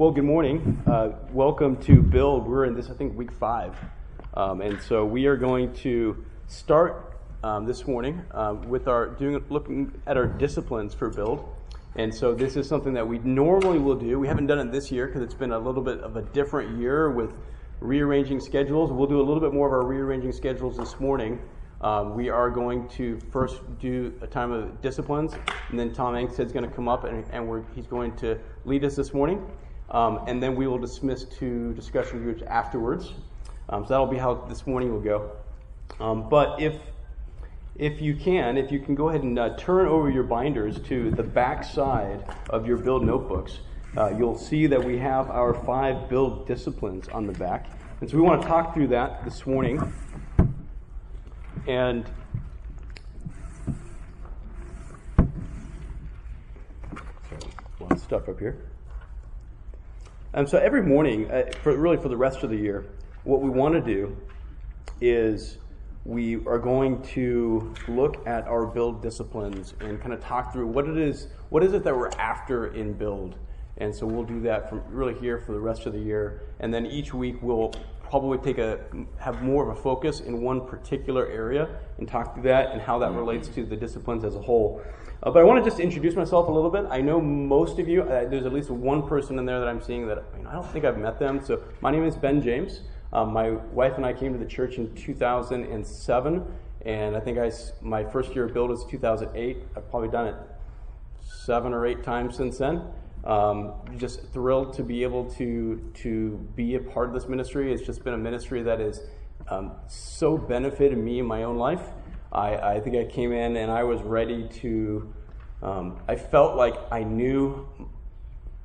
Well, good morning. Uh, welcome to Build. We're in this, I think, week five. Um, and so we are going to start um, this morning um, with our doing looking at our disciplines for Build. And so this is something that we normally will do. We haven't done it this year because it's been a little bit of a different year with rearranging schedules. We'll do a little bit more of our rearranging schedules this morning. Um, we are going to first do a time of disciplines, and then Tom Ankstead is going to come up and, and he's going to lead us this morning. Um, and then we will dismiss to discussion groups afterwards. Um, so that'll be how this morning will go. Um, but if if you can, if you can go ahead and uh, turn over your binders to the back side of your build notebooks, uh, you'll see that we have our five build disciplines on the back. And so we want to talk through that this morning. And a lot of stuff up here. Um, so every morning, uh, for really for the rest of the year, what we want to do is we are going to look at our build disciplines and kind of talk through what it is, what is it that we're after in build. And so we'll do that from really here for the rest of the year. And then each week we'll probably take a have more of a focus in one particular area and talk through that and how that relates to the disciplines as a whole. Uh, but I want to just introduce myself a little bit. I know most of you. Uh, there's at least one person in there that I'm seeing that I, don't think I've met them. So my name is Ben James. Um, my wife and I came to the church in 2007, and I think I my first year of build was 2008. I've probably done it seven or eight times since then. Um, just thrilled to be able to to be a part of this ministry. It's just been a ministry that has um, so benefited me in my own life. I, I, think I came in and I was ready to. Um, I felt like I knew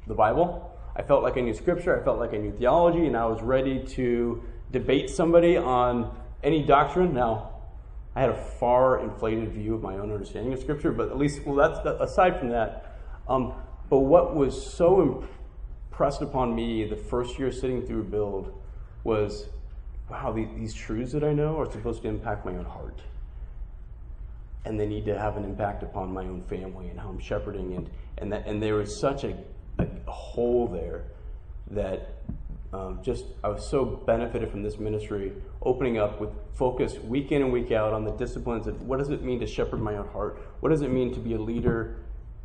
the Bible. I felt like I knew Scripture. I felt like I knew theology, and I was ready to debate somebody on any doctrine. Now, I had a far inflated view of my own understanding of Scripture, but at least, well, that's aside from that. Um, but what was so impressed upon me the first year sitting through a Build was wow, these, these truths that I know are supposed to impact my own heart. And they need to have an impact upon my own family and how I'm shepherding. And, and, that, and there was such a, a hole there that um, just I was so benefited from this ministry, opening up with focus week in and week out on the disciplines of what does it mean to shepherd my own heart? What does it mean to be a leader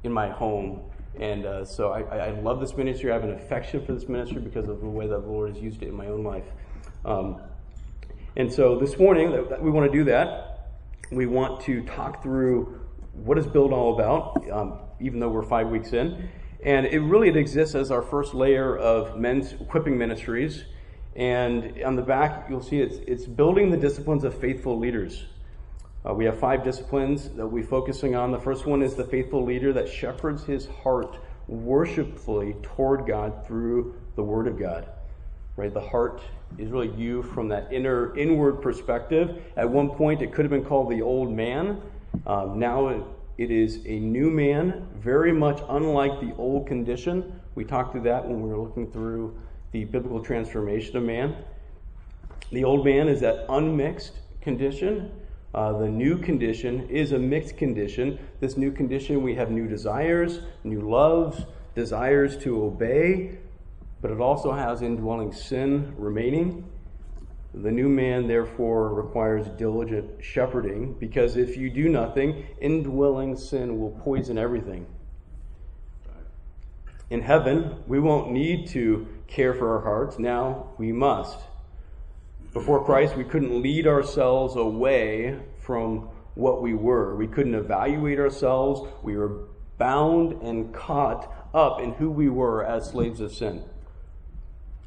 in my home? And uh, so I, I, love this ministry. I have an affection for this ministry because of the way that the Lord has used it in my own life. Um, and so this morning, we want to do that. We want to talk through what is Build all about, um, even though we're five weeks in. And it really it exists as our first layer of men's equipping ministries. And on the back, you'll see it's, it's building the disciplines of faithful leaders. Uh, we have five disciplines that we're focusing on. The first one is the faithful leader that shepherds his heart worshipfully toward God through the Word of God. Right? The heart is really you from that inner, inward perspective. At one point, it could have been called the old man. Um, now it is a new man, very much unlike the old condition. We talked through that when we were looking through the biblical transformation of man. The old man is that unmixed condition uh, the new condition is a mixed condition. This new condition, we have new desires, new loves, desires to obey, but it also has indwelling sin remaining. The new man, therefore, requires diligent shepherding because if you do nothing, indwelling sin will poison everything. In heaven, we won't need to care for our hearts. Now we must. Before Christ, we couldn't lead ourselves away from what we were. We couldn't evaluate ourselves. We were bound and caught up in who we were as slaves of sin.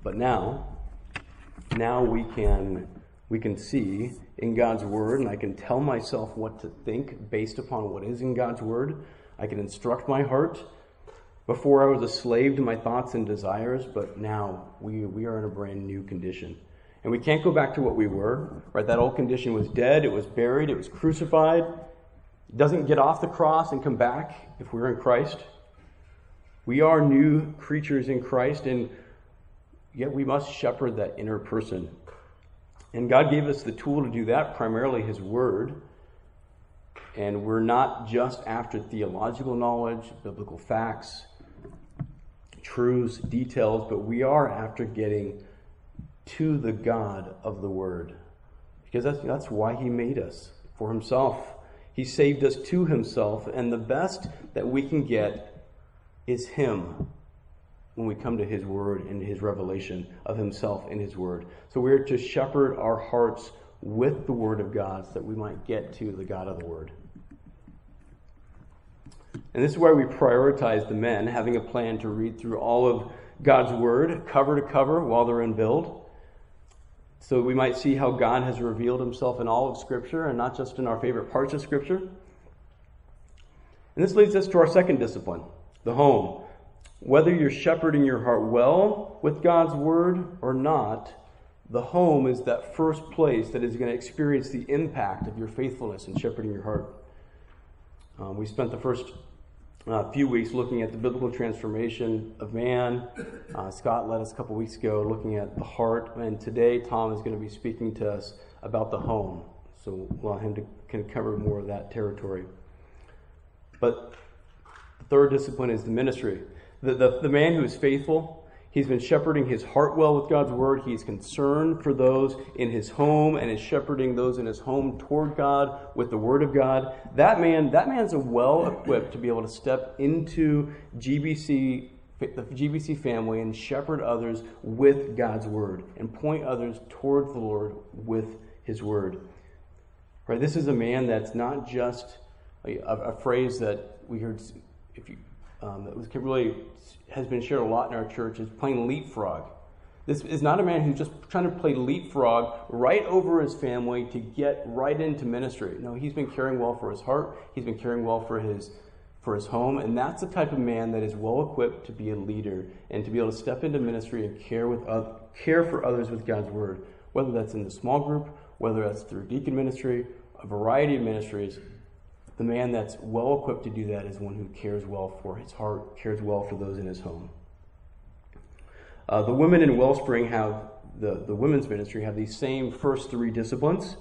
But now, now we can we can see in God's word and I can tell myself what to think based upon what is in God's word. I can instruct my heart. Before I was a slave to my thoughts and desires, but now we, we are in a brand new condition. And we can't go back to what we were, right? That old condition was dead, it was buried, it was crucified. It doesn't get off the cross and come back if we're in Christ. We are new creatures in Christ, and yet we must shepherd that inner person. And God gave us the tool to do that, primarily His Word. And we're not just after theological knowledge, biblical facts, truths, details, but we are after getting to the God of the Word. Because that's, that's why He made us, for Himself. He saved us to Himself, and the best that we can get is Him when we come to His Word and His revelation of Himself in His Word. So we're to shepherd our hearts with the Word of God so that we might get to the God of the Word. And this is why we prioritize the men having a plan to read through all of God's Word, cover to cover, while they're in build. So we might see how God has revealed himself in all of Scripture and not just in our favorite parts of Scripture. And this leads us to our second discipline, the home. Whether you're shepherding your heart well with God's Word or not, the home is that first place that is going to experience the impact of your faithfulness in shepherding your heart. Um, we spent the first uh, few weeks looking at the biblical transformation of man. Uh, Scott led us a couple weeks ago looking at the heart, and today Tom is going to be speaking to us about the home. So we'll allow him to can cover more of that territory. But the third discipline is the ministry. The, the, the man who is faithful He's been shepherding his heart well with God's word. He's concerned for those in his home and is shepherding those in his home toward God with the word of God. That man, that man's a well equipped to be able to step into GBC, the GBC family and shepherd others with God's word and point others towards the Lord with his word. Right? This is a man that's not just a, a phrase that we heard if you um, that was really has been shared a lot in our church is playing leapfrog. This is not a man who's just trying to play leapfrog right over his family to get right into ministry. No, he's been caring well for his heart. He's been caring well for his for his home, and that's the type of man that is well equipped to be a leader and to be able to step into ministry and care with uh, care for others with God's word. Whether that's in the small group, whether that's through deacon ministry, a variety of ministries, the man that's well equipped to do that is one who cares well for his heart, cares well for those in his home. Uh, the women in Wellspring have, the, the women's ministry, have these same first three disciplines,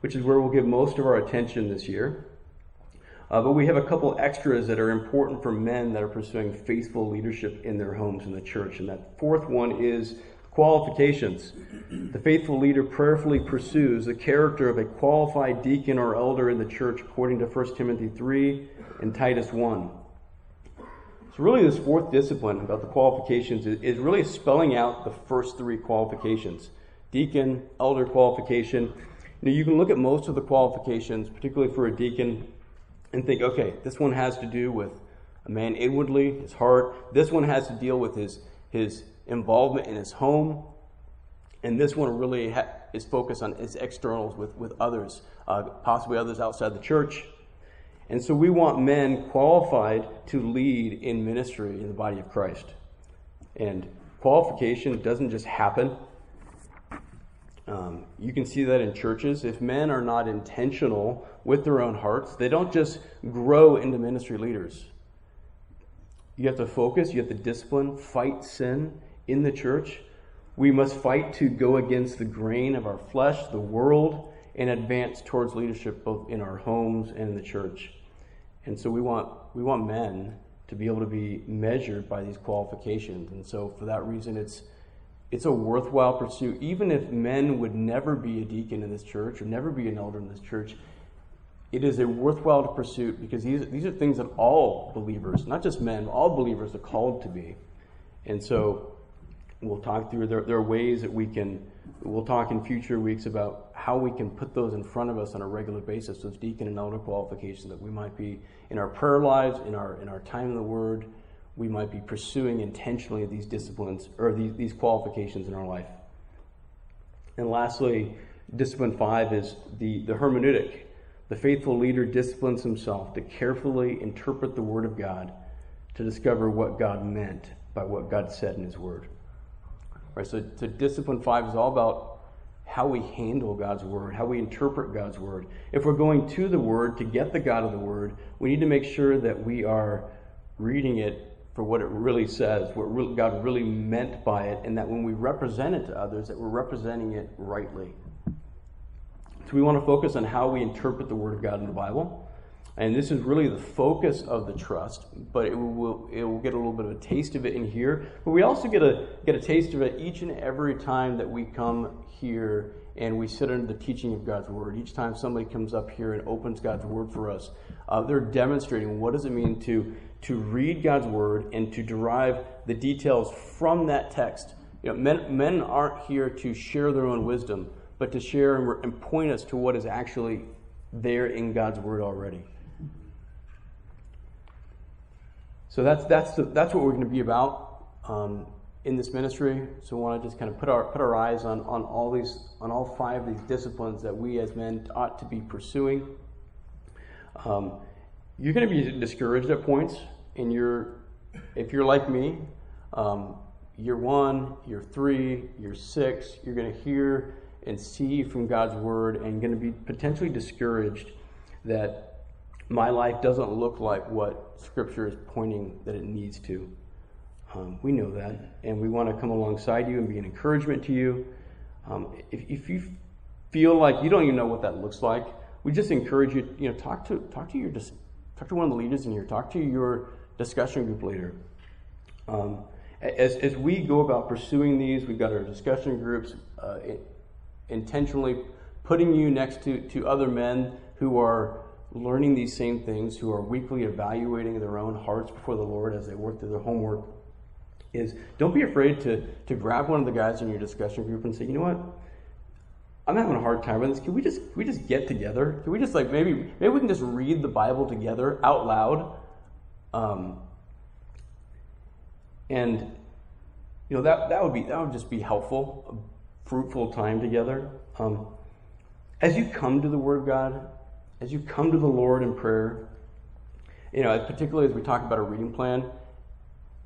which is where we'll give most of our attention this year. Uh, but we have a couple extras that are important for men that are pursuing faithful leadership in their homes in the church. And that fourth one is Qualifications. The faithful leader prayerfully pursues the character of a qualified deacon or elder in the church according to 1 Timothy 3 and Titus 1. So, really, this fourth discipline about the qualifications is really spelling out the first three qualifications deacon, elder qualification. Now, you can look at most of the qualifications, particularly for a deacon, and think, okay, this one has to do with a man inwardly, his heart. This one has to deal with his, his involvement in his home. And this one really ha- is focused on his externals with, with others, uh, possibly others outside the church. And so we want men qualified to lead in ministry in the body of Christ. And qualification doesn't just happen. Um, you can see that in churches. If men are not intentional with their own hearts, they don't just grow into ministry leaders. You have to focus, you have to discipline, fight sin, in the church. We must fight to go against the grain of our flesh, the world, and advance towards leadership both in our homes and in the church. And so we want we want men to be able to be measured by these qualifications. And so for that reason it's it's a worthwhile pursuit. Even if men would never be a deacon in this church or never be an elder in this church, it is a worthwhile pursuit because these, these are things that all believers, not just men, all believers are called to be. And so We'll talk through, there, there are ways that we can, we'll talk in future weeks about how we can put those in front of us on a regular basis, those deacon and elder qualifications that we might be in our prayer lives, in our, in our time in the Word, we might be pursuing intentionally these disciplines or these, these qualifications in our life. And lastly, discipline five is the, the hermeneutic. The faithful leader disciplines himself to carefully interpret the Word of God to discover what God meant by what God said in His Word. Right? So, so discipline five is all about how we handle God's word, how we interpret God's word. If we're going to the word to get the God of the word, we need to make sure that we are reading it for what it really says, what God really meant by it, and that when we represent it to others, that we're representing it rightly. So we want to focus on how we interpret the Word of God in the Bible. And this is really the focus of the trust, but it will, it will get a little bit of a taste of it in here. But we also get a, get a taste of it each and every time that we come here and we sit under the teaching of God's Word. Each time somebody comes up here and opens God's Word for us, uh, they're demonstrating what does it mean to, to read God's Word and to derive the details from that text. You know, men, men aren't here to share their own wisdom, but to share and, and point us to what is actually there in God's Word already. So that's that's the, that's what we're going to be about um, in this ministry. So we want to just kind of put our put our eyes on on all these on all five of these disciplines that we as men ought to be pursuing. Um, you're going to be discouraged at points, and you're if you're like me, um, year one, year three, year six, you're going to hear and see from God's word, and going to be potentially discouraged that my life doesn't look like what Scripture is pointing that it needs to. Um, we know that, and we want to come alongside you and be an encouragement to you. Um, if, if you feel like you don't even know what that looks like, we just encourage you. You know, talk to talk to your talk to one of the leaders in here. Talk to your discussion group leader. Um, as, as we go about pursuing these, we've got our discussion groups uh, intentionally putting you next to, to other men who are learning these same things, who are weekly evaluating their own hearts before the Lord as they work through their homework, is don't be afraid to, to grab one of the guys in your discussion group and say, you know what? I'm having a hard time with this. Can we just can we just get together? Can we just like maybe maybe we can just read the Bible together out loud? Um, and you know that that would be that would just be helpful, a fruitful time together. Um, as you come to the Word of God, as you come to the Lord in prayer, you know, particularly as we talk about a reading plan,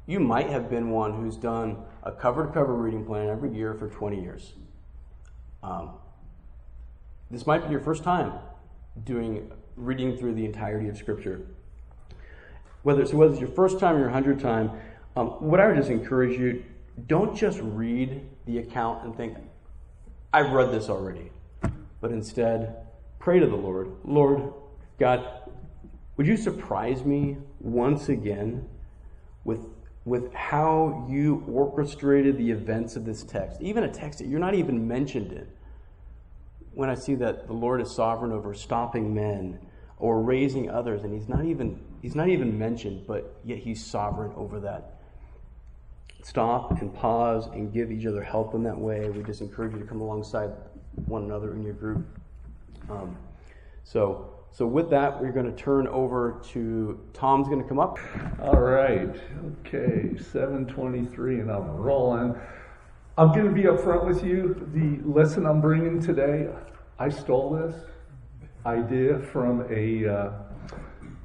you might have been one who's done a cover to cover reading plan every year for 20 years. Um, this might be your first time doing reading through the entirety of Scripture. Whether it's, whether it's your first time or your hundredth time, um, what I would just encourage you don't just read the account and think, I've read this already. But instead, pray to the Lord Lord, God, would you surprise me once again with, with how you orchestrated the events of this text? Even a text that you're not even mentioned in. When I see that the Lord is sovereign over stopping men or raising others, and he's not even he's not even mentioned, but yet he's sovereign over that. Stop and pause and give each other help in that way. We just encourage you to come alongside one another in your group. Um, so, so with that, we're going to turn over to Tom's going to come up. All right. Okay. 723, and I'm rolling. I'm going to be upfront with you. The lesson I'm bringing today, I stole this idea from a uh,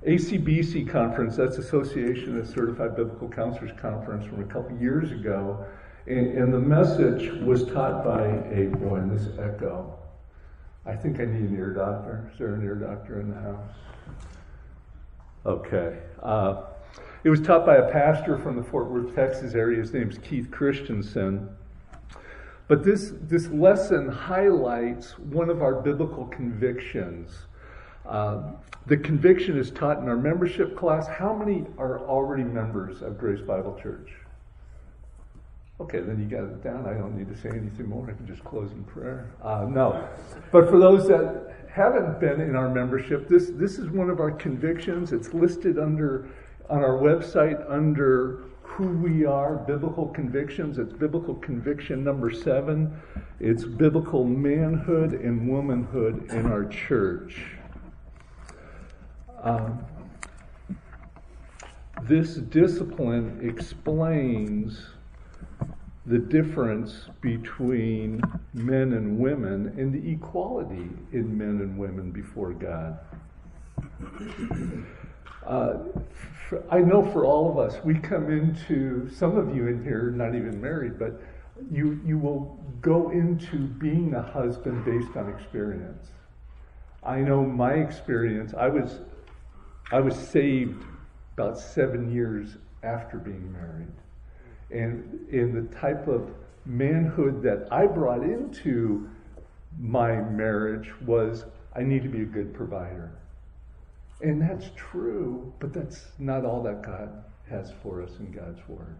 ACBC conference. That's Association of Certified Biblical Counselors conference from a couple years ago. And, and the message was taught by a boy in this echo. I think I need an ear doctor. Is there an ear doctor in the house? Okay. Uh, it was taught by a pastor from the Fort Worth, Texas area. His name's Keith Christensen. But this, this lesson highlights one of our biblical convictions. Uh, the conviction is taught in our membership class. How many are already members of Grace Bible Church? Okay, then you got it down. I don't need to say anything more. I can just close in prayer. Uh, no. But for those that haven't been in our membership, this, this is one of our convictions. It's listed under on our website under who we are, biblical convictions. It's biblical conviction number seven. It's biblical manhood and womanhood in our church. Um, this discipline explains the difference between men and women and the equality in men and women before God. Uh, for, I know for all of us, we come into, some of you in here, not even married, but you, you will go into being a husband based on experience. I know my experience, I was, I was saved about seven years after being married and in the type of manhood that I brought into my marriage was I need to be a good provider. And that's true, but that's not all that God has for us in God's Word.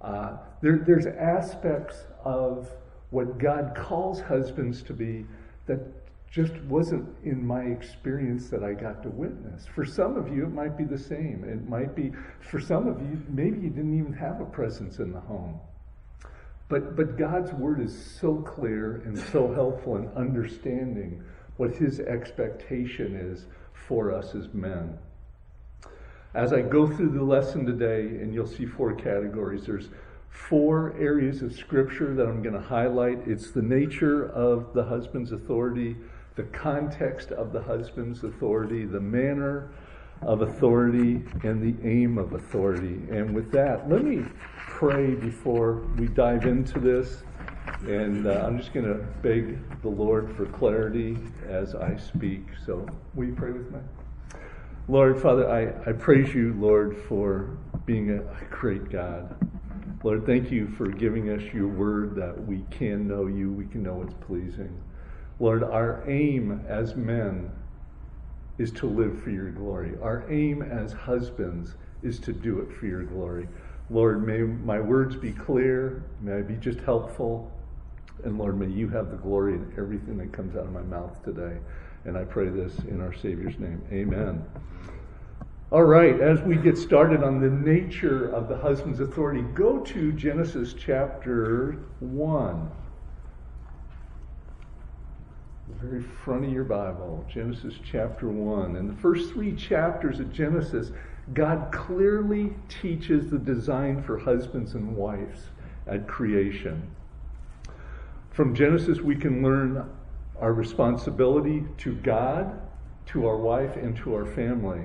Uh, there, there's aspects of what God calls husbands to be that just wasn't in my experience that I got to witness. For some of you, it might be the same. It might be, for some of you, maybe you didn't even have a presence in the home. But, but God's word is so clear and so helpful in understanding what his expectation is for us as men. As I go through the lesson today, and you'll see four categories, there's four areas of scripture that I'm going to highlight. It's the nature of the husband's authority, the context of the husband's authority, the manner of authority, and the aim of authority. And with that, let me pray before we dive into this. And uh, I'm just going to beg the Lord for clarity as I speak. So, will you pray with me? Lord, Father, I, I praise you, Lord, for being a great God. Lord, thank you for giving us your word that we can know you, we can know what's pleasing. Lord, our aim as men is to live for your glory. Our aim as husbands is to do it for your glory. Lord, may my words be clear, may I be just helpful, and Lord, may you have the glory in everything that comes out of my mouth today. And I pray this in our Savior's name. Amen. All right, as we get started on the nature of the husband's authority, go to Genesis chapter 1. The very front of your Bible, Genesis chapter 1. In the first three chapters of Genesis, God clearly teaches the design for husbands and wives at creation. From Genesis, we can learn our responsibility to God, to our wife, and to our family.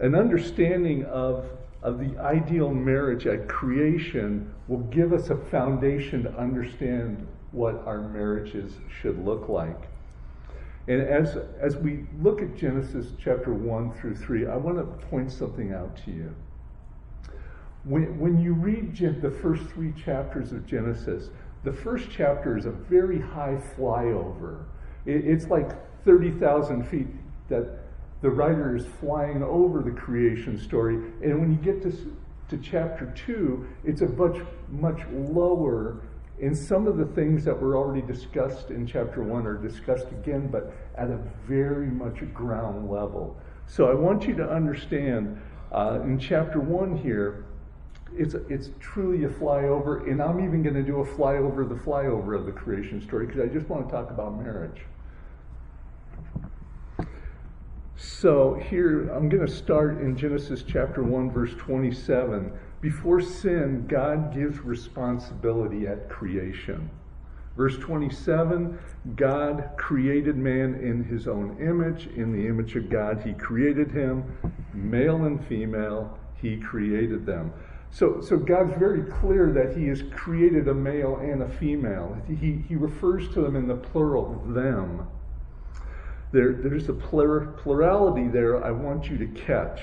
An understanding of, of the ideal marriage at creation will give us a foundation to understand what our marriages should look like. And as, as we look at Genesis chapter 1 through 3, I want to point something out to you. When, when you read the first three chapters of Genesis, the first chapter is a very high flyover. It, it's like 30,000 feet that the writer is flying over the creation story. And when you get to, to chapter 2, it's a much, much lower. And some of the things that were already discussed in chapter 1 are discussed again, but at a very much ground level. So I want you to understand uh, in chapter 1 here, it's, it's truly a flyover, and I'm even going to do a flyover of the flyover of the creation story because I just want to talk about marriage. So here, I'm going to start in Genesis chapter 1, verse 27. Before sin, God gives responsibility at creation. Verse 27 God created man in his own image. In the image of God, he created him. Male and female, he created them. So, so God's very clear that he has created a male and a female. He, he refers to them in the plural, them. There, there's a plurality there I want you to catch.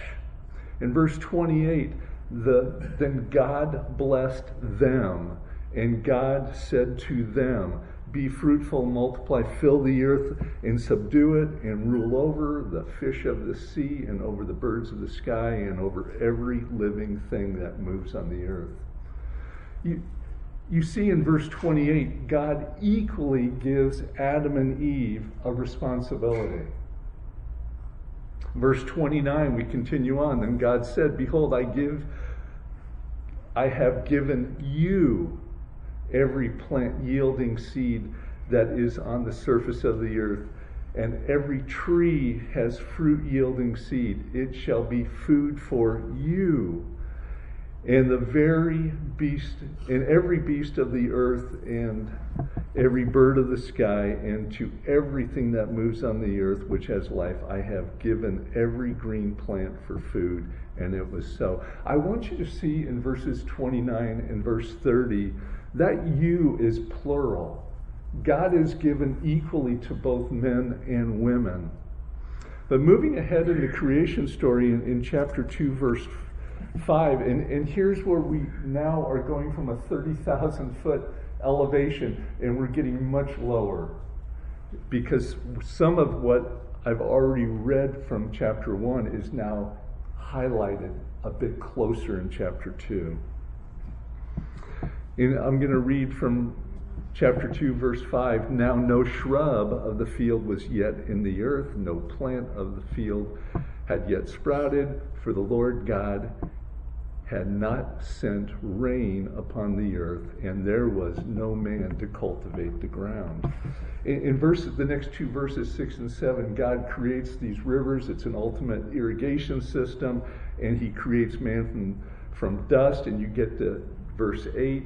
In verse 28, the, then God blessed them, and God said to them, Be fruitful, multiply, fill the earth, and subdue it, and rule over the fish of the sea, and over the birds of the sky, and over every living thing that moves on the earth. You, you see in verse 28, God equally gives Adam and Eve a responsibility. Verse 29, we continue on. Then God said, Behold, I give, I have given you every plant yielding seed that is on the surface of the earth, and every tree has fruit yielding seed. It shall be food for you and the very beast, and every beast of the earth, and every bird of the sky, and to everything that moves on the earth which has life, I have given every green plant for food. And it was so. I want you to see in verses 29 and verse 30 that you is plural. God is given equally to both men and women. But moving ahead in the creation story in, in chapter 2, verse 5. And, and here's where we now are going from a 30,000 foot elevation and we're getting much lower. because some of what I've already read from chapter 1 is now highlighted a bit closer in chapter 2. And I'm going to read from chapter 2, verse 5. Now, no shrub of the field was yet in the earth, no plant of the field had yet sprouted, for the Lord God had not sent rain upon the earth, and there was no man to cultivate the ground. In, in verses, the next two verses, six and seven, God creates these rivers. It's an ultimate irrigation system, and He creates man from from dust. And you get to verse eight.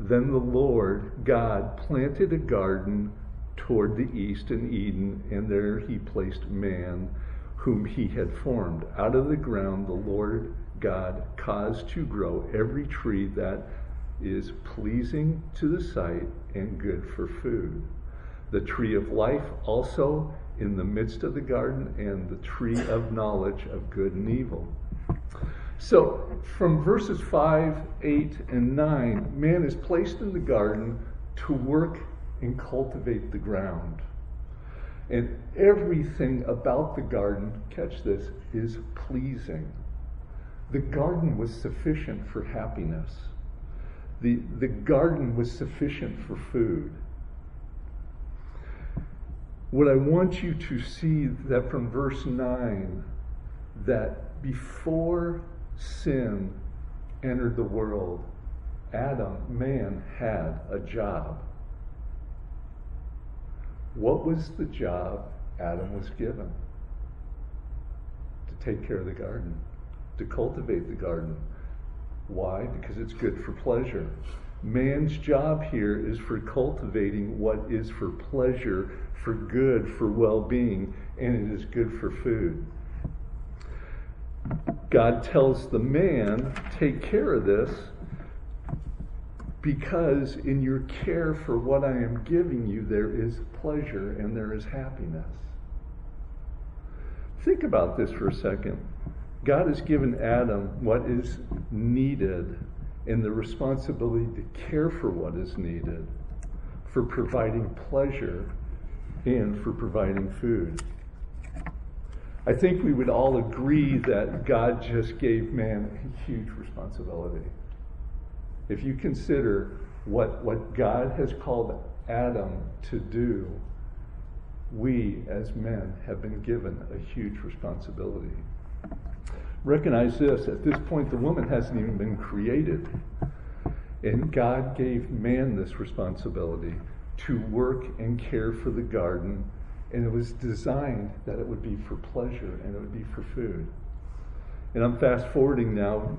Then the Lord God planted a garden toward the east in Eden, and there He placed man, whom He had formed out of the ground. The Lord God caused to grow every tree that is pleasing to the sight and good for food. The tree of life also in the midst of the garden, and the tree of knowledge of good and evil. So, from verses 5, 8, and 9, man is placed in the garden to work and cultivate the ground. And everything about the garden, catch this, is pleasing. The garden was sufficient for happiness. The, the garden was sufficient for food. What I want you to see that from verse 9, that before sin entered the world, Adam, man, had a job. What was the job Adam was given? To take care of the garden to cultivate the garden. Why? Because it's good for pleasure. Man's job here is for cultivating what is for pleasure, for good, for well being, and it is good for food. God tells the man, take care of this because in your care for what I am giving you, there is pleasure and there is happiness. Think about this for a second. God has given Adam what is needed and the responsibility to care for what is needed, for providing pleasure and for providing food. I think we would all agree that God just gave man a huge responsibility. If you consider what, what God has called Adam to do, we as men have been given a huge responsibility recognize this at this point, the woman hasn't even been created. And God gave man this responsibility to work and care for the garden. And it was designed that it would be for pleasure and it would be for food. And I'm fast forwarding now,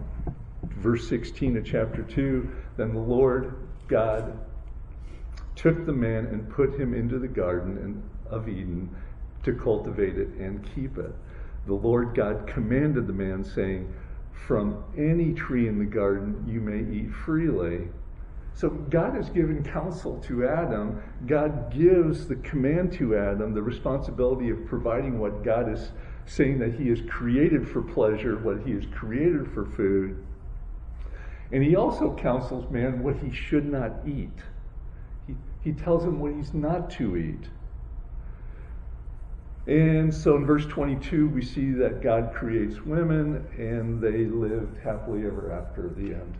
verse 16 of chapter 2. Then the Lord God took the man and put him into the garden of Eden to cultivate it and keep it the Lord God commanded the man, saying, From any tree in the garden you may eat freely. So God has given counsel to Adam. God gives the command to Adam, the responsibility of providing what God is saying that he is created for pleasure, what he is created for food. And he also counsels man what he should not eat. He, he tells him what he's not to eat. And so in verse 22, we see that God creates women and they lived happily ever after the end.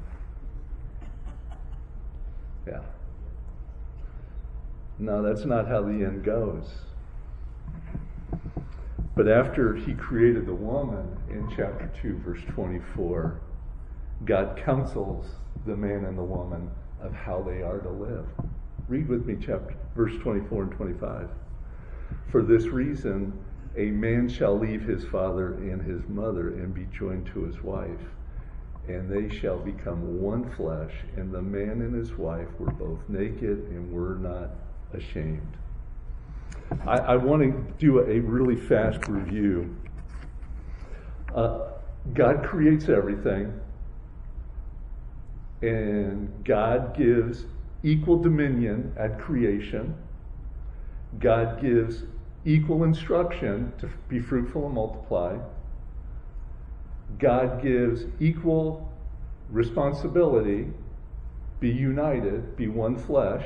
Yeah. No, that's not how the end goes. But after he created the woman in chapter 2, verse 24, God counsels the man and the woman of how they are to live. Read with me chapter verse 24 and 25. For this reason, a man shall leave his father and his mother and be joined to his wife, and they shall become one flesh. And the man and his wife were both naked and were not ashamed. I, I want to do a really fast review. Uh, God creates everything, and God gives equal dominion at creation God gives equal instruction to be fruitful and multiply. God gives equal responsibility, be united, be one flesh.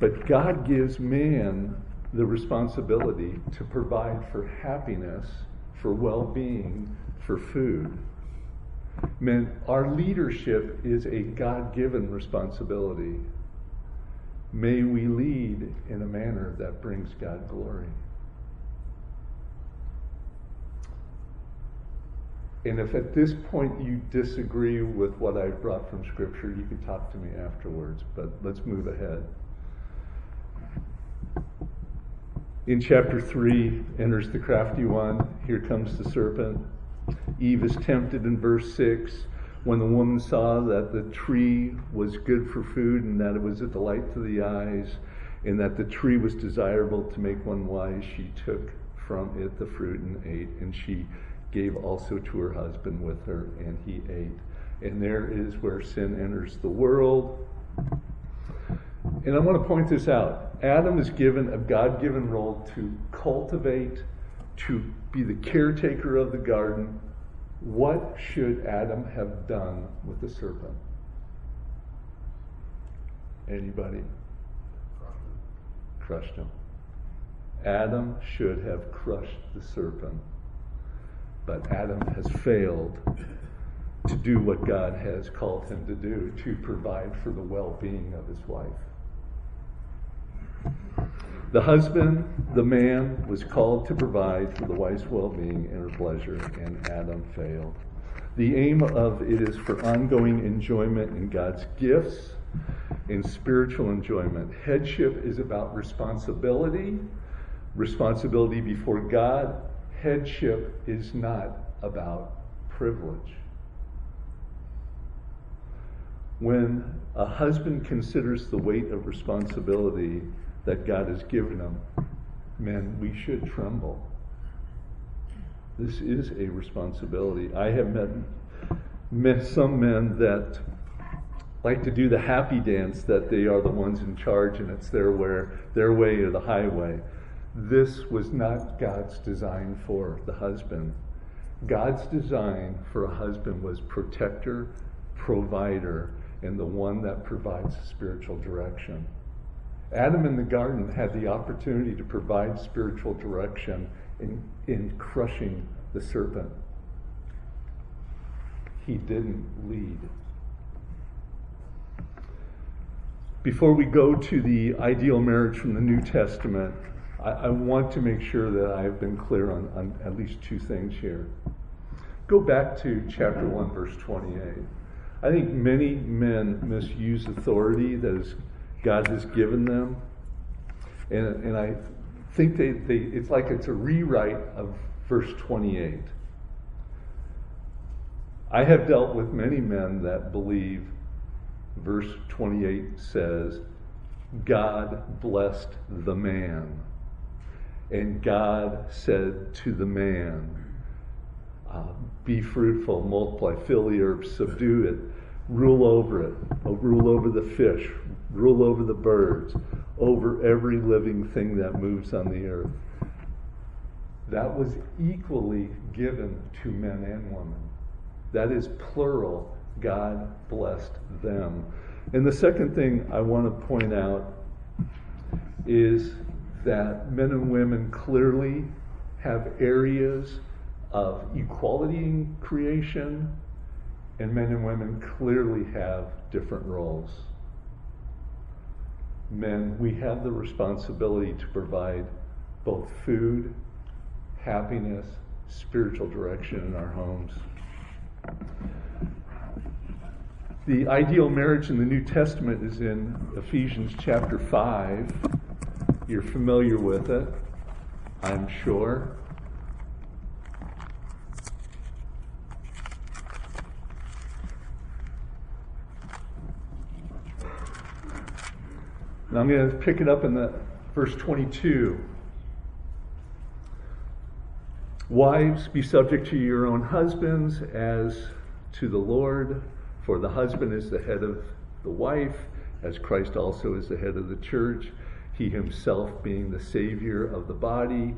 But God gives man the responsibility to provide for happiness, for well being, for food. Men, our leadership is a God given responsibility. May we lead in a manner that brings God glory. And if at this point you disagree with what I've brought from Scripture, you can talk to me afterwards, but let's move ahead. In chapter 3 enters the crafty one. Here comes the serpent. Eve is tempted in verse 6 when the woman saw that the tree was good for food and that it was a delight to the eyes and that the tree was desirable to make one wise, she took from it the fruit and ate, and she gave also to her husband with her, and he ate. And there is where sin enters the world. And I want to point this out. Adam is given a God given role to cultivate, to be the caretaker of the garden. What should Adam have done with the serpent? Anybody? Crushed him. Adam should have crushed the serpent. But Adam has failed to do what God has called him to do to provide for the well being of his wife. The husband, the man, was called to provide for the wife's well being and her pleasure, and Adam failed. The aim of it is for ongoing enjoyment in God's gifts, in spiritual enjoyment. Headship is about responsibility, responsibility before God. Headship is not about privilege. When a husband considers the weight of responsibility that God has given them, men, we should tremble. This is a responsibility. I have met, met some men that like to do the happy dance that they are the ones in charge and it's their way, their way or the highway. This was not God's design for the husband. God's design for a husband was protector, provider, and the one that provides spiritual direction. Adam in the garden had the opportunity to provide spiritual direction in, in crushing the serpent. He didn't lead. Before we go to the ideal marriage from the New Testament, I, I want to make sure that I've been clear on, on at least two things here. Go back to chapter 1, verse 28. I think many men misuse authority that is God has given them. And, and I think they, they, it's like it's a rewrite of verse 28. I have dealt with many men that believe verse 28 says, God blessed the man. And God said to the man, uh, Be fruitful, multiply, fill the earth, subdue it, rule over it, rule over the fish, rule over the birds, over every living thing that moves on the earth. That was equally given to men and women. That is plural. God blessed them. And the second thing I want to point out is that men and women clearly have areas of equality in creation, and men and women clearly have different roles men, we have the responsibility to provide both food, happiness, spiritual direction in our homes. The ideal marriage in the New Testament is in Ephesians chapter 5. You're familiar with it, I'm sure. And I'm going to pick it up in the verse 22. Wives, be subject to your own husbands as to the Lord, for the husband is the head of the wife, as Christ also is the head of the church, he himself being the Savior of the body.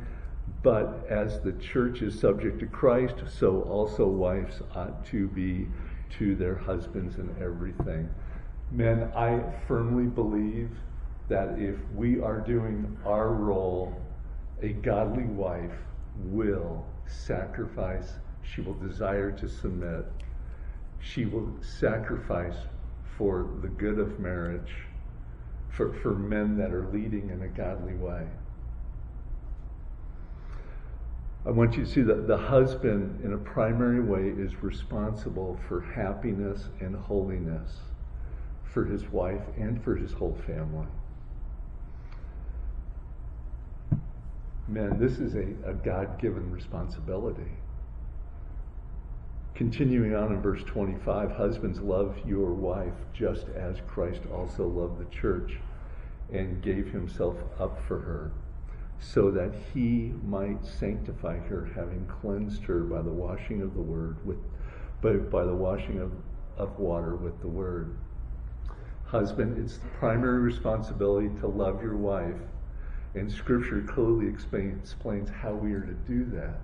But as the church is subject to Christ, so also wives ought to be to their husbands in everything. Men, I firmly believe that if we are doing our role, a godly wife will sacrifice, she will desire to submit, she will sacrifice for the good of marriage, for, for men that are leading in a godly way. I want you to see that the husband, in a primary way, is responsible for happiness and holiness for his wife and for his whole family. Men, this is a, a God given responsibility. Continuing on in verse 25, husbands, love your wife just as Christ also loved the church and gave himself up for her, so that he might sanctify her, having cleansed her by the washing of the word with by, by the washing of, of water with the word. Husband, it's the primary responsibility to love your wife, and scripture clearly explain, explains how we are to do that.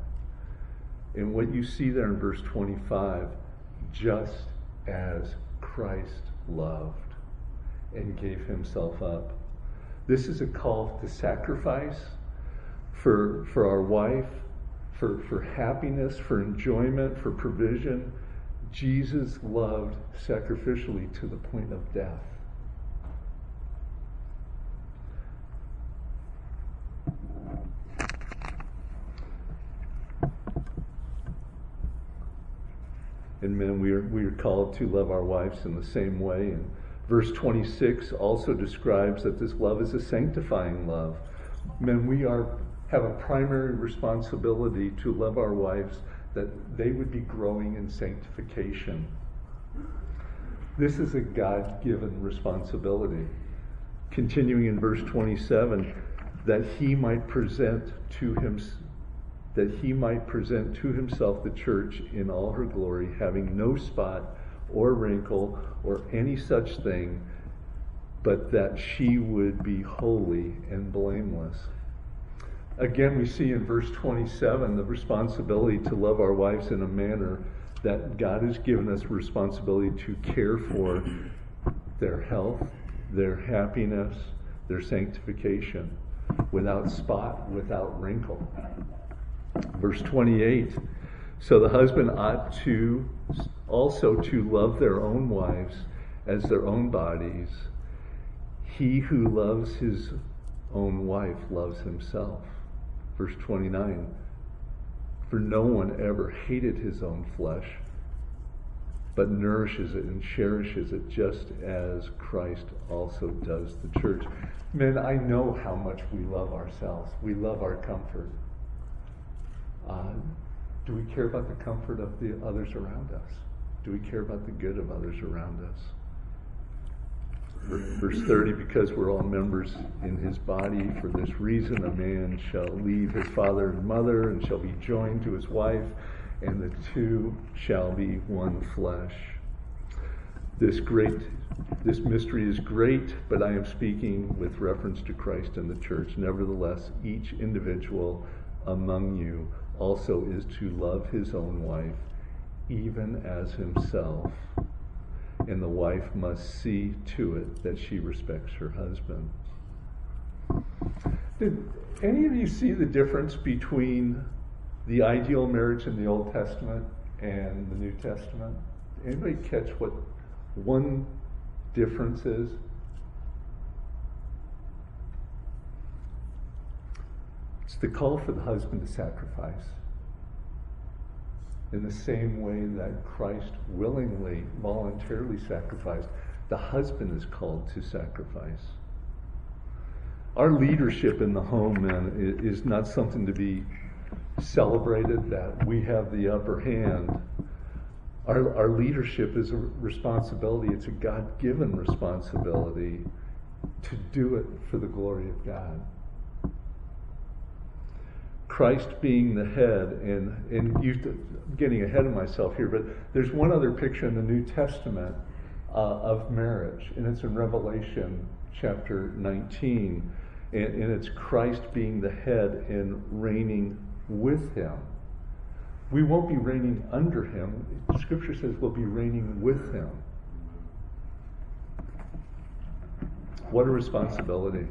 And what you see there in verse 25, just as Christ loved and gave himself up. This is a call to sacrifice for, for our wife, for, for happiness, for enjoyment, for provision. Jesus loved sacrificially to the point of death. And men, we are, we are called to love our wives in the same way. And verse 26 also describes that this love is a sanctifying love. Men, we are, have a primary responsibility to love our wives that they would be growing in sanctification. This is a God given responsibility. Continuing in verse 27, that he might present to him that he might present to himself the church in all her glory, having no spot or wrinkle or any such thing, but that she would be holy and blameless. Again, we see in verse 27 the responsibility to love our wives in a manner that God has given us responsibility to care for their health, their happiness, their sanctification, without spot, without wrinkle. Verse 28 So the husband ought to also to love their own wives as their own bodies. He who loves his own wife loves himself. Verse 29 For no one ever hated his own flesh, but nourishes it and cherishes it just as Christ also does the church. Men, I know how much we love ourselves. We love our comfort. Uh, do we care about the comfort of the others around us? Do we care about the good of others around us? Verse 30 Because we're all members in his body, for this reason a man shall leave his father and mother and shall be joined to his wife, and the two shall be one flesh. This great this mystery is great, but I am speaking with reference to Christ and the church. Nevertheless, each individual among you also is to love his own wife, even as himself. And the wife must see to it that she respects her husband. Did any of you see the difference between the ideal marriage in the Old Testament and the New Testament? Anybody catch what one difference is? It's the call for the husband to sacrifice. In the same way that Christ willingly, voluntarily sacrificed, the husband is called to sacrifice. Our leadership in the home, man, is not something to be celebrated that we have the upper hand. Our, our leadership is a responsibility, it's a God given responsibility to do it for the glory of God. Christ being the head, and and getting ahead of myself here, but there's one other picture in the New Testament uh, of marriage, and it's in Revelation chapter 19, and, and it's Christ being the head and reigning with Him. We won't be reigning under Him. Scripture says we'll be reigning with Him. What a responsibility.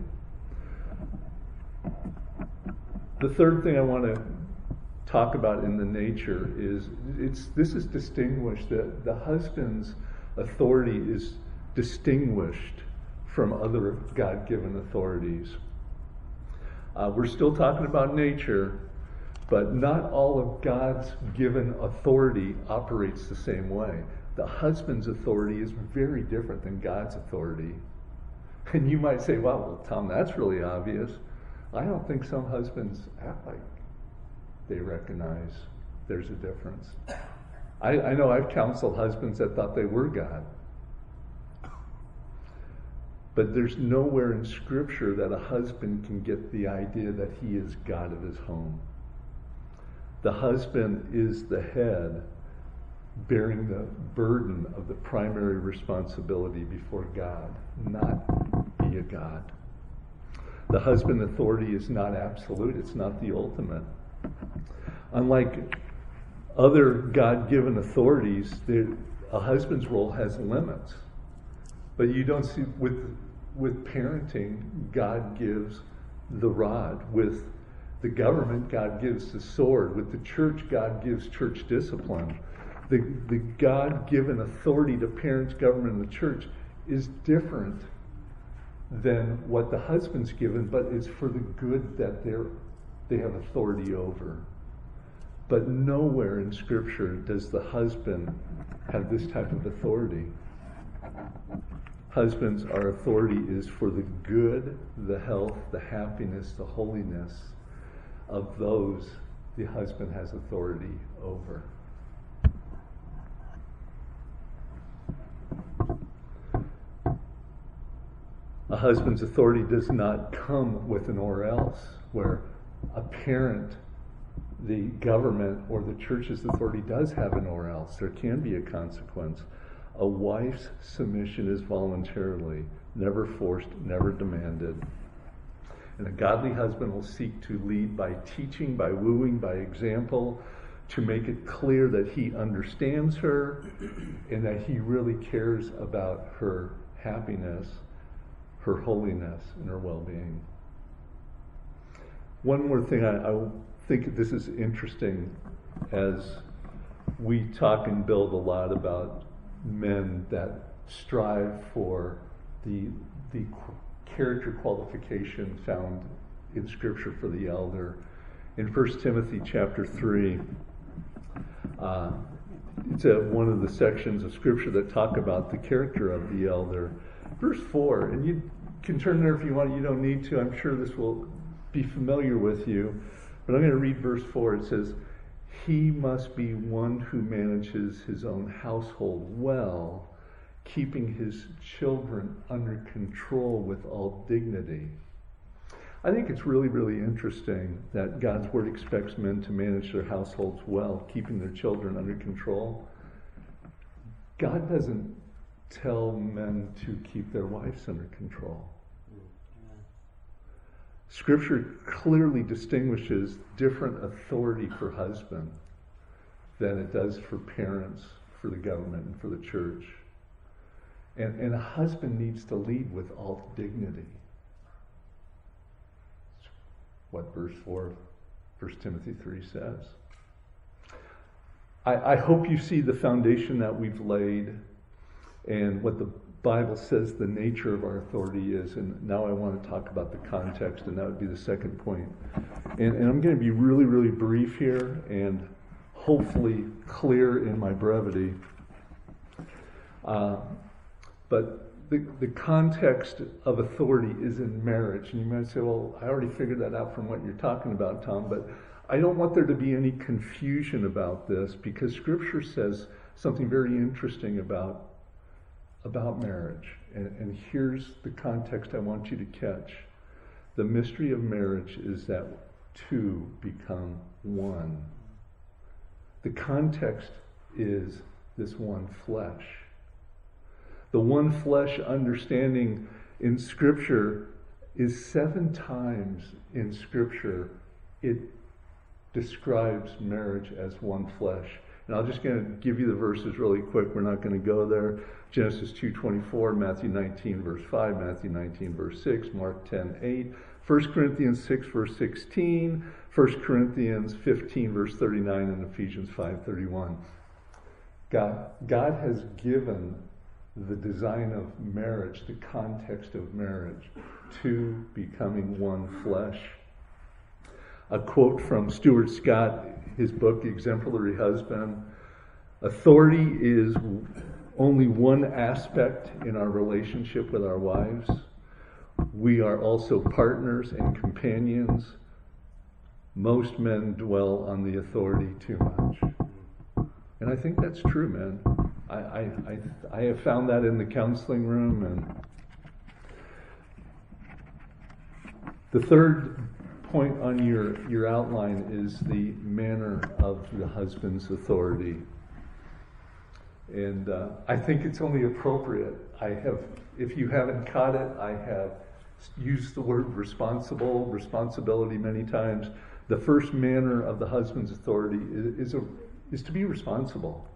The third thing I want to talk about in the nature is it's this is distinguished that the husband's authority is distinguished from other God-given authorities. Uh, we're still talking about nature, but not all of God's given authority operates the same way. The husband's authority is very different than God's authority. And you might say, well, well, Tom, that's really obvious. I don't think some husbands act like they recognize there's a difference. I, I know I've counseled husbands that thought they were God. But there's nowhere in Scripture that a husband can get the idea that he is God of his home. The husband is the head bearing the burden of the primary responsibility before God, not be a God. The husband authority is not absolute, it's not the ultimate. Unlike other God given authorities, a husband's role has limits. But you don't see, with, with parenting, God gives the rod. With the government, God gives the sword. With the church, God gives church discipline. The, the God given authority to parents, government, and the church is different than what the husband's given, but it's for the good that they're, they have authority over. But nowhere in Scripture does the husband have this type of authority. Husbands, our authority is for the good, the health, the happiness, the holiness of those the husband has authority over. A husband's authority does not come with an or else, where a parent, the government, or the church's authority does have an or else. There can be a consequence. A wife's submission is voluntarily, never forced, never demanded. And a godly husband will seek to lead by teaching, by wooing, by example, to make it clear that he understands her and that he really cares about her happiness her holiness and her well being. One more thing, I, I think this is interesting as we talk and build a lot about men that strive for the, the character qualification found in Scripture for the elder. In 1 Timothy chapter 3, uh, it's a, one of the sections of Scripture that talk about the character of the elder verse 4, and you can turn there if you want, you don't need to. I'm sure this will be familiar with you. But I'm going to read verse 4. It says, He must be one who manages his own household well, keeping his children under control with all dignity. I think it's really, really interesting that God's Word expects men to manage their households well, keeping their children under control. God doesn't tell men to keep their wives under control. Scripture clearly distinguishes different authority for husband than it does for parents, for the government, and for the church. And, and a husband needs to lead with all dignity. What verse 4, 1 Timothy 3 says. I, I hope you see the foundation that we've laid and what the Bible says the nature of our authority is. And now I want to talk about the context, and that would be the second point. And, and I'm going to be really, really brief here and hopefully clear in my brevity. Uh, but the, the context of authority is in marriage. And you might say, well, I already figured that out from what you're talking about, Tom, but I don't want there to be any confusion about this because Scripture says something very interesting about about marriage. And, and here's the context I want you to catch. The mystery of marriage is that two become one. The context is this one flesh. The one flesh understanding in Scripture is seven times in Scripture it describes marriage as one flesh. And I'm just going to give you the verses really quick. We're not going to go there. Genesis 2.24, Matthew 19, verse 5, Matthew 19, verse 6, Mark 10, 8, 1 Corinthians 6, verse 16, 1 Corinthians 15, verse 39, and Ephesians 5, 31. God, God has given the design of marriage, the context of marriage, to becoming one flesh. A quote from Stuart Scott, his book, Exemplary Husband Authority is only one aspect in our relationship with our wives. We are also partners and companions. Most men dwell on the authority too much. And I think that's true, man. I, I, I, I have found that in the counseling room. And the third point on your, your outline is the manner of the husband's authority. And uh, I think it's only appropriate. I have, if you haven't caught it, I have used the word responsible, responsibility many times. The first manner of the husband's authority is, is, a, is to be responsible.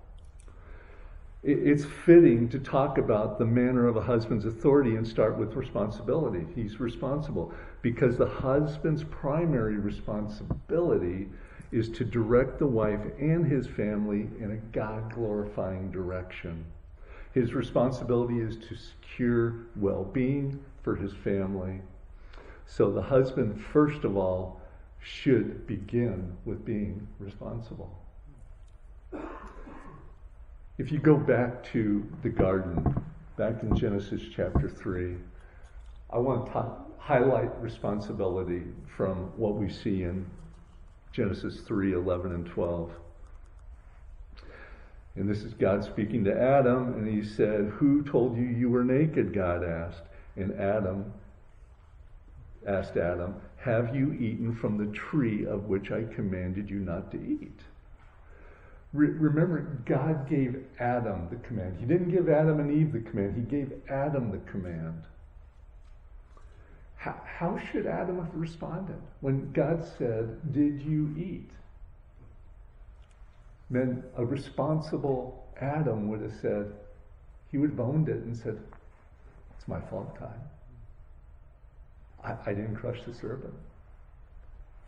It, it's fitting to talk about the manner of a husband's authority and start with responsibility. He's responsible because the husband's primary responsibility is to direct the wife and his family in a God glorifying direction. His responsibility is to secure well being for his family. So the husband, first of all, should begin with being responsible. If you go back to the garden, back in Genesis chapter 3, I want to highlight responsibility from what we see in Genesis 3 11 and 12. And this is God speaking to Adam, and he said, Who told you you were naked? God asked. And Adam asked Adam, Have you eaten from the tree of which I commanded you not to eat? Re- remember, God gave Adam the command. He didn't give Adam and Eve the command, He gave Adam the command. How, how should Adam have responded when God said, Did you eat? Then a responsible Adam would have said, he would have owned it and said, It's my fault, God. I, I didn't crush the serpent.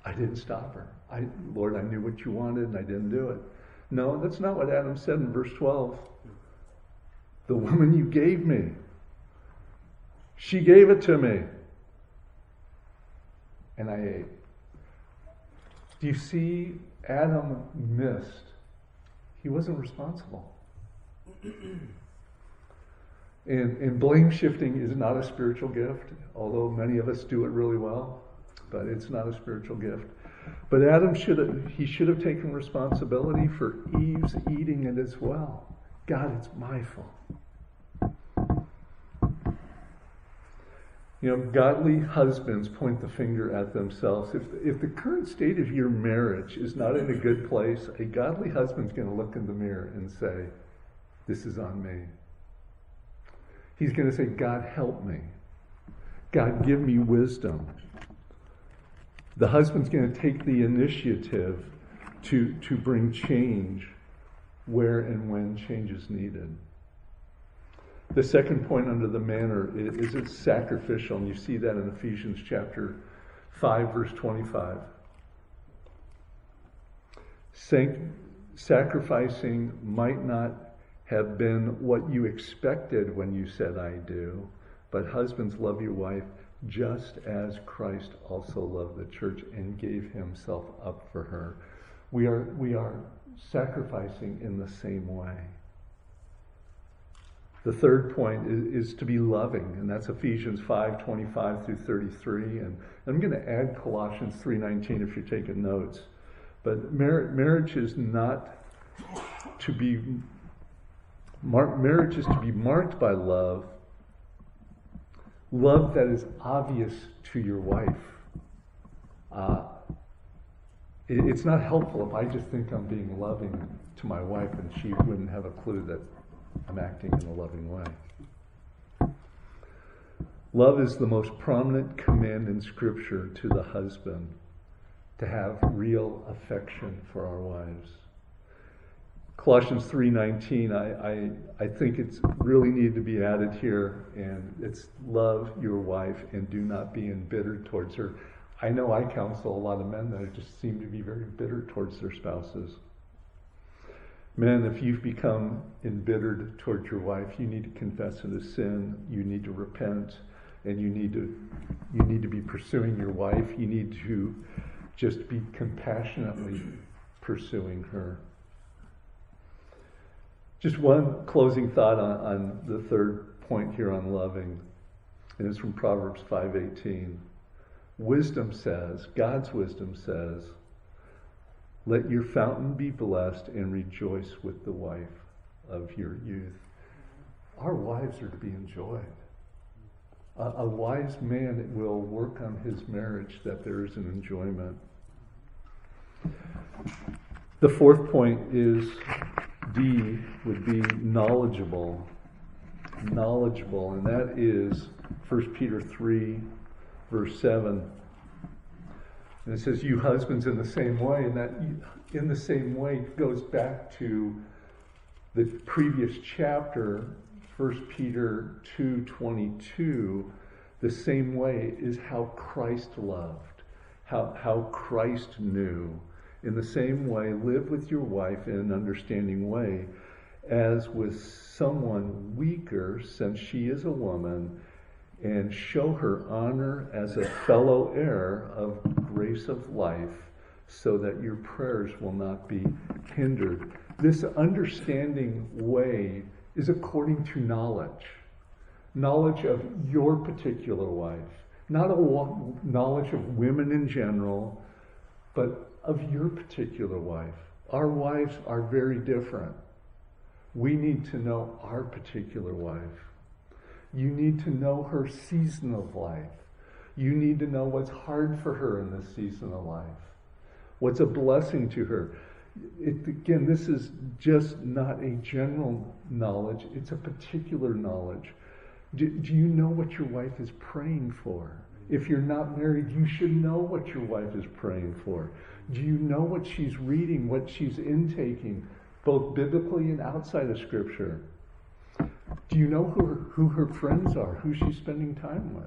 I didn't stop her. I, Lord, I knew what you wanted and I didn't do it. No, that's not what Adam said in verse 12. The woman you gave me, she gave it to me and I ate. Do you see Adam missed? He wasn't responsible. and, and blame shifting is not a spiritual gift, although many of us do it really well, but it's not a spiritual gift. But Adam should have, he should have taken responsibility for Eve's eating it as well. God, it's my fault. You know, godly husbands point the finger at themselves. If, if the current state of your marriage is not in a good place, a godly husband's going to look in the mirror and say, This is on me. He's going to say, God, help me. God, give me wisdom. The husband's going to take the initiative to, to bring change where and when change is needed. The second point under the manner is, is it's sacrificial, and you see that in Ephesians chapter 5, verse 25. Sanct- sacrificing might not have been what you expected when you said, I do, but husbands, love your wife just as Christ also loved the church and gave himself up for her. We are, we are sacrificing in the same way. The third point is, is, to be loving, and that's Ephesians 5 25 through 33. And I'm going to add Colossians 3.19 if you're taking notes. But mar- marriage is not to be, mar- marriage is to be marked by love, love that is obvious to your wife. Uh, it, it's not helpful if I just think I'm being loving to my wife and she wouldn't have a clue that I'm acting in a loving way. Love is the most prominent command in Scripture to the husband to have real affection for our wives. Colossians 3:19, I, I, I think it's really needed to be added here, and it's love your wife and do not be embittered towards her. I know I counsel a lot of men that just seem to be very bitter towards their spouses. Men, if you've become embittered towards your wife, you need to confess it as sin. You need to repent, and you need to you need to be pursuing your wife. You need to just be compassionately pursuing her. Just one closing thought on, on the third point here on loving, and it's from Proverbs 5:18. Wisdom says, God's wisdom says, let your fountain be blessed and rejoice with the wife of your youth. Our wives are to be enjoyed. A, a wise man will work on his marriage that there is an enjoyment. The fourth point is D would be knowledgeable. Knowledgeable, and that is 1 Peter 3, verse 7. And it says, You husbands in the same way, and that in the same way goes back to the previous chapter, 1 Peter 2.22. The same way is how Christ loved, how, how Christ knew in the same way, live with your wife in an understanding way, as with someone weaker, since she is a woman, and show her honor as a fellow heir of grace of life, so that your prayers will not be hindered. This understanding way is according to knowledge. Knowledge of your particular wife, not a knowledge of women in general, but of your particular wife. Our wives are very different. We need to know our particular wife. You need to know her season of life. You need to know what's hard for her in this season of life, what's a blessing to her. It, again, this is just not a general knowledge, it's a particular knowledge. Do, do you know what your wife is praying for? If you're not married, you should know what your wife is praying for. Do you know what she's reading, what she's intaking, both biblically and outside of Scripture? Do you know who her, who her friends are, who she's spending time with?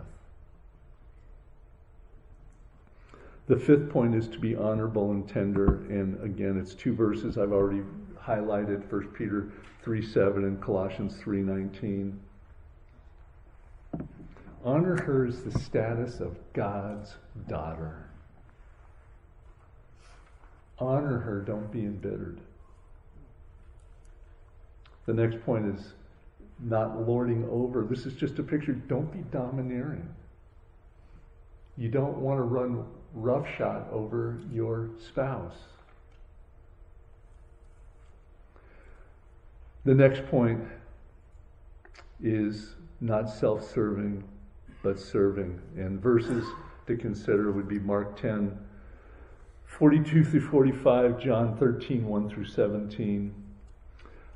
The fifth point is to be honorable and tender. And again, it's two verses I've already highlighted 1 Peter 3 7 and Colossians 3 19. Honor her as the status of God's daughter. Honor her, don't be embittered. The next point is not lording over. This is just a picture. Don't be domineering. You don't want to run roughshod over your spouse. The next point is not self serving, but serving. And verses to consider would be Mark 10, 42 through 45, John 13, 1 through 17.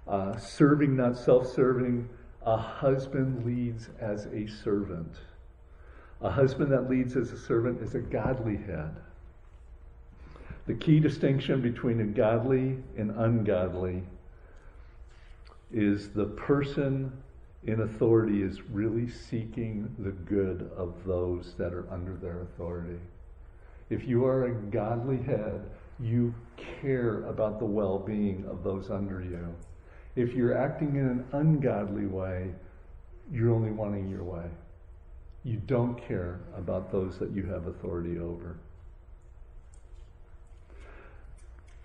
Uh, serving, not self serving. A husband leads as a servant. A husband that leads as a servant is a godly head. The key distinction between a godly and ungodly is the person in authority is really seeking the good of those that are under their authority. If you are a godly head, you care about the well being of those under you. If you're acting in an ungodly way, you're only wanting your way. You don't care about those that you have authority over.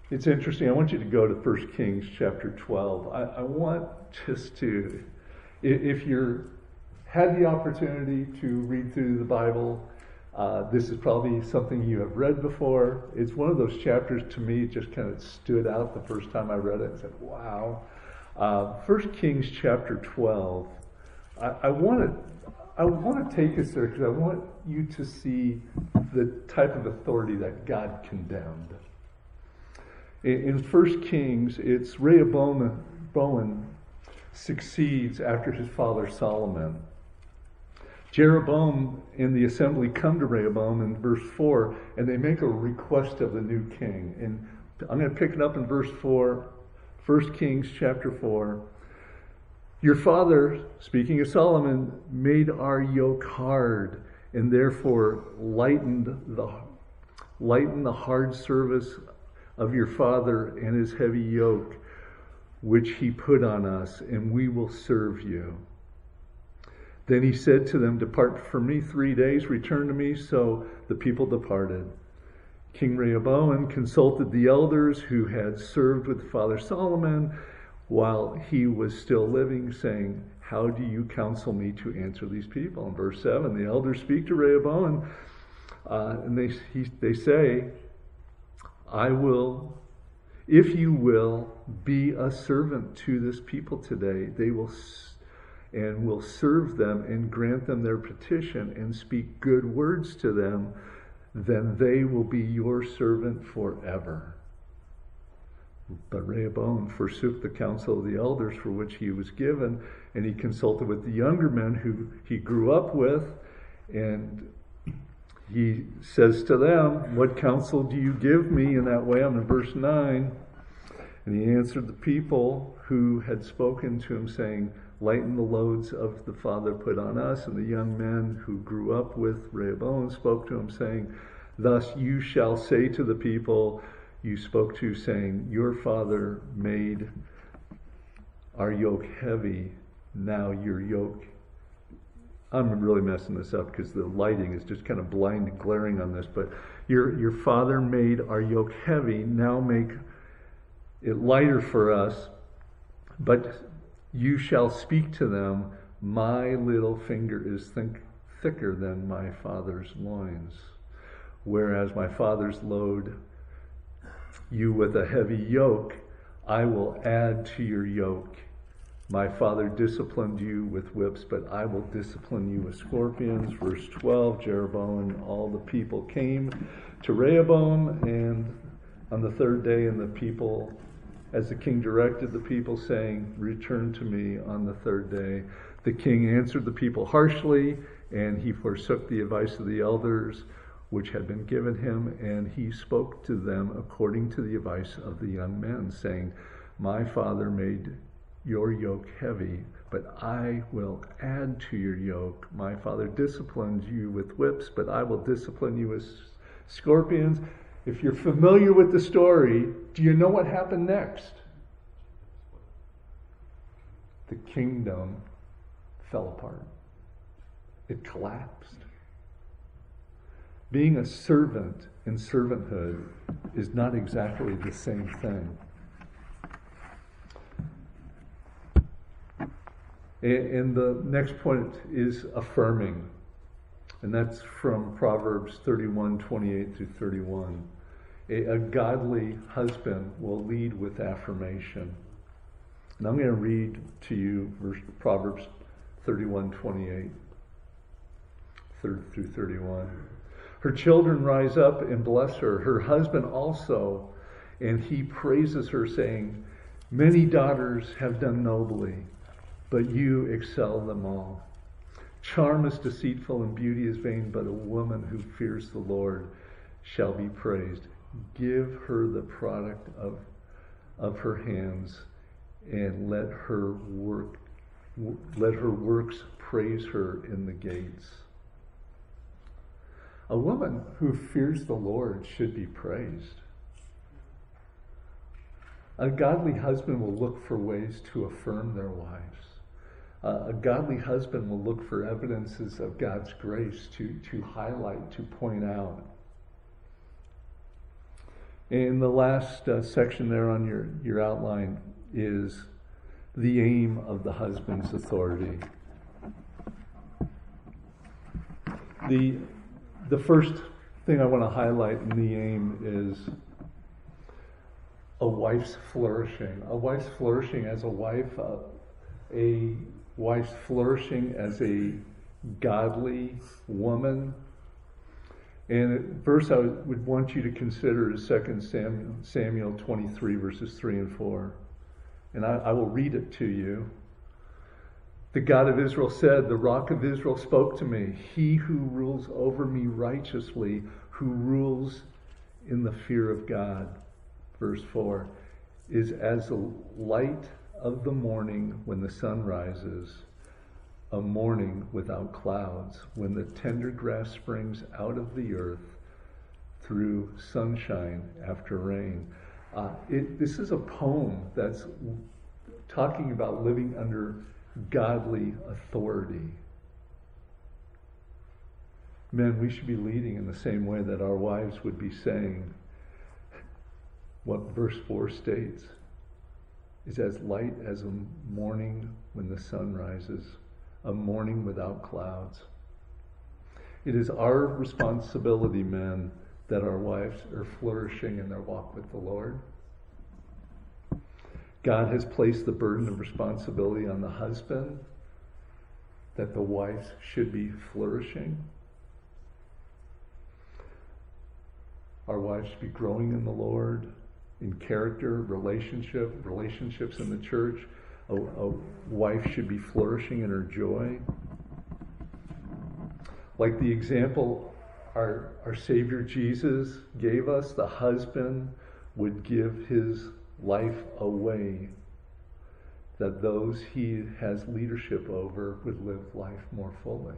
It's interesting. I want you to go to 1 Kings chapter 12. I, I want just to, if you're had the opportunity to read through the Bible uh, this is probably something you have read before. It's one of those chapters to me, just kind of stood out the first time I read it and said, wow. Uh, 1 Kings chapter 12. I, want to I want to take us there because I want you to see the type of authority that God condemned. In, in 1 Kings, it's Rehoboam Bowen succeeds after his father Solomon. Jeroboam and the assembly come to Rehoboam in verse 4, and they make a request of the new king. And I'm going to pick it up in verse 4. 1 Kings chapter 4. Your father, speaking of Solomon, made our yoke hard and therefore lightened the, lightened the hard service of your father and his heavy yoke, which he put on us, and we will serve you. Then he said to them, Depart from me three days, return to me. So the people departed. King Rehoboam consulted the elders who had served with Father Solomon while he was still living, saying, How do you counsel me to answer these people? In verse 7, the elders speak to Rehoboam, uh, and they, he, they say, I will, if you will, be a servant to this people today. They will and will serve them and grant them their petition and speak good words to them, then they will be your servant forever. But Rehoboam forsook the counsel of the elders for which he was given, and he consulted with the younger men who he grew up with, and he says to them, What counsel do you give me in that way? I'm in verse 9. And he answered the people who had spoken to him, saying, lighten the loads of the father put on us. And the young men who grew up with Rehoboam spoke to him, saying, Thus you shall say to the people you spoke to, saying, Your father made our yoke heavy, now your yoke. I'm really messing this up because the lighting is just kind of blind glaring on this, but your, your father made our yoke heavy, now make it lighter for us. But you shall speak to them, My little finger is think, thicker than my father's loins. Whereas my father's load you with a heavy yoke, I will add to your yoke. My father disciplined you with whips, but I will discipline you with scorpions. Verse 12 Jeroboam, all the people came to Rehoboam, and on the third day, and the people as the king directed the people, saying, Return to me on the third day. The king answered the people harshly, and he forsook the advice of the elders which had been given him, and he spoke to them according to the advice of the young men, saying, My father made your yoke heavy, but I will add to your yoke. My father disciplined you with whips, but I will discipline you with scorpions. If you're familiar with the story, do you know what happened next? The kingdom fell apart, it collapsed. Being a servant and servanthood is not exactly the same thing. And the next point is affirming. And that's from Proverbs 31 28 through 31 a, a godly husband will lead with affirmation. And I'm going to read to you verse, Proverbs 31 28 through 31. Her children rise up and bless her, her husband also, and he praises her, saying, Many daughters have done nobly, but you excel them all. Charm is deceitful and beauty is vain, but a woman who fears the Lord shall be praised give her the product of, of her hands and let her work let her works praise her in the gates. A woman who fears the lord should be praised. A godly husband will look for ways to affirm their wives. Uh, a godly husband will look for evidences of god's grace to, to highlight to point out in the last uh, section there on your, your outline is the aim of the husband's authority. The, the first thing I want to highlight in the aim is a wife's flourishing. A wife's flourishing as a wife, uh, a wife's flourishing as a godly woman, and verse I would want you to consider is 2 Samuel, Samuel 23, verses 3 and 4. And I, I will read it to you. The God of Israel said, The rock of Israel spoke to me, He who rules over me righteously, who rules in the fear of God. Verse 4. is as the light of the morning when the sun rises, a morning without clouds, when the tender grass springs out of the earth through sunshine after rain. Uh, it, this is a poem that's talking about living under godly authority. Men, we should be leading in the same way that our wives would be saying what verse 4 states is as light as a morning when the sun rises, a morning without clouds. It is our responsibility, men, that our wives are flourishing in their walk with the Lord. God has placed the burden of responsibility on the husband that the wife should be flourishing. Our wives should be growing in the Lord, in character, relationship, relationships in the church. A, a wife should be flourishing in her joy. Like the example our, our Savior Jesus gave us, the husband would give his life away that those he has leadership over would live life more fully.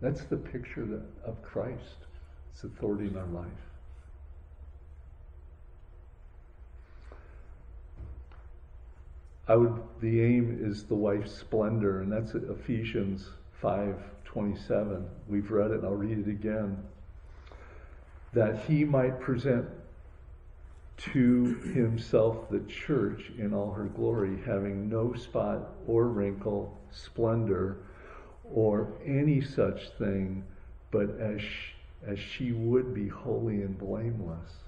That's the picture that, of Christ, its authority in our life. The aim is the wife's splendor, and that's Ephesians 5:27. We've read it, and I'll read it again. That he might present to himself the church in all her glory, having no spot or wrinkle, splendor, or any such thing, but as she, as she would be holy and blameless.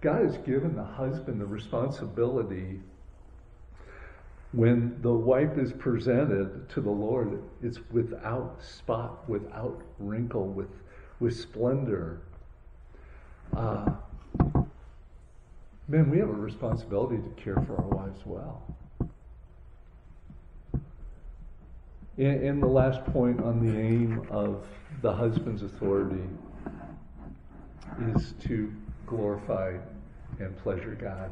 God has given the husband the responsibility when the wife is presented to the Lord, it's without spot, without wrinkle, with, with splendor. Uh, men, we have a responsibility to care for our wives well. And the last point on the aim of the husband's authority is to glorify and pleasure God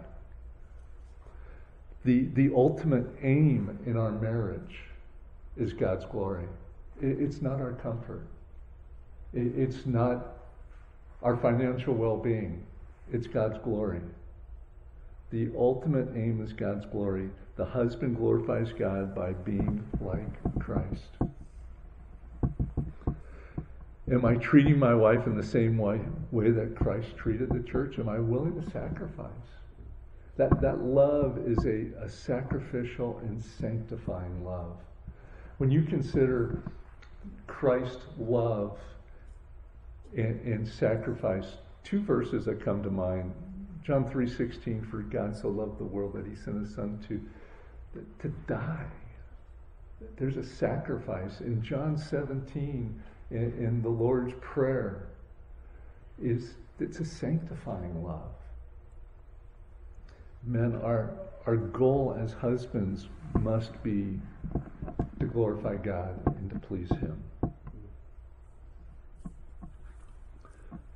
the, the ultimate aim in our marriage is God's glory. It, it's not our comfort. It, it's not our financial well being. It's God's glory. The ultimate aim is God's glory. The husband glorifies God by being like Christ. Am I treating my wife in the same way, way that Christ treated the church? Am I willing to sacrifice? That, that love is a, a sacrificial and sanctifying love. When you consider Christ's love and, and sacrifice, two verses that come to mind. John 3.16, for God so loved the world that he sent his son to, to die. There's a sacrifice. In John 17, in, in the Lord's Prayer, is it's a sanctifying love men, our, our goal as husbands must be to glorify God and to please Him.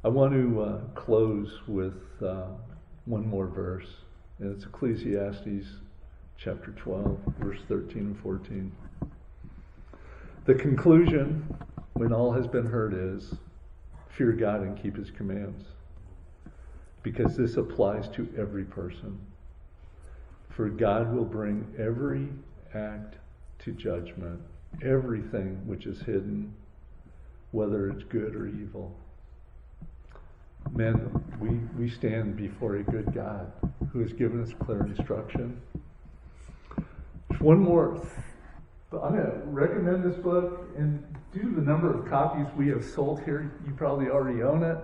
I want to uh, close with uh, one more verse, and it's Ecclesiastes chapter 12, verse 13 and 14. The conclusion, when all has been heard, is fear God and keep His commands, because this applies to every person. For God will bring every act to judgment, everything which is hidden, whether it's good or evil. Men, we, we stand before a good God who has given us clear instruction. One more. I'm going to recommend this book and due to the number of copies we have sold here, you probably already own it.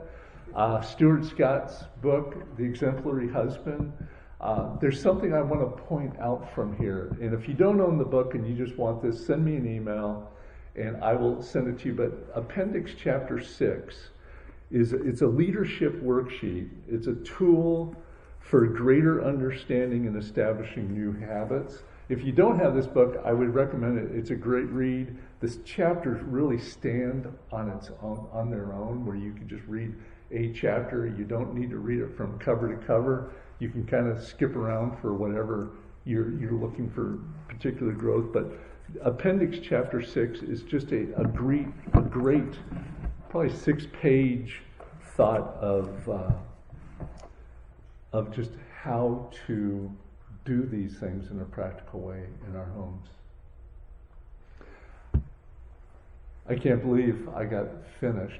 Uh, Stuart Scott's book, The Exemplary Husband. Uh, there's something I want to point out from here. And if you don't own the book and you just want this, send me an email and I will send it to you. But Appendix Chapter 6 is it's a leadership worksheet. It's a tool for greater understanding and establishing new habits. If you don't have this book, I would recommend it. It's a great read. This chapters really stand on its own, on their own, where you can just read a chapter. You don't need to read it from cover to cover you can kind of skip around for whatever you're, you're looking for particular growth. But Appendix Chapter 6 is just a, a great, a great, probably six page thought of, uh, of just how to do these things in a practical way in our homes. I can't believe I got finished.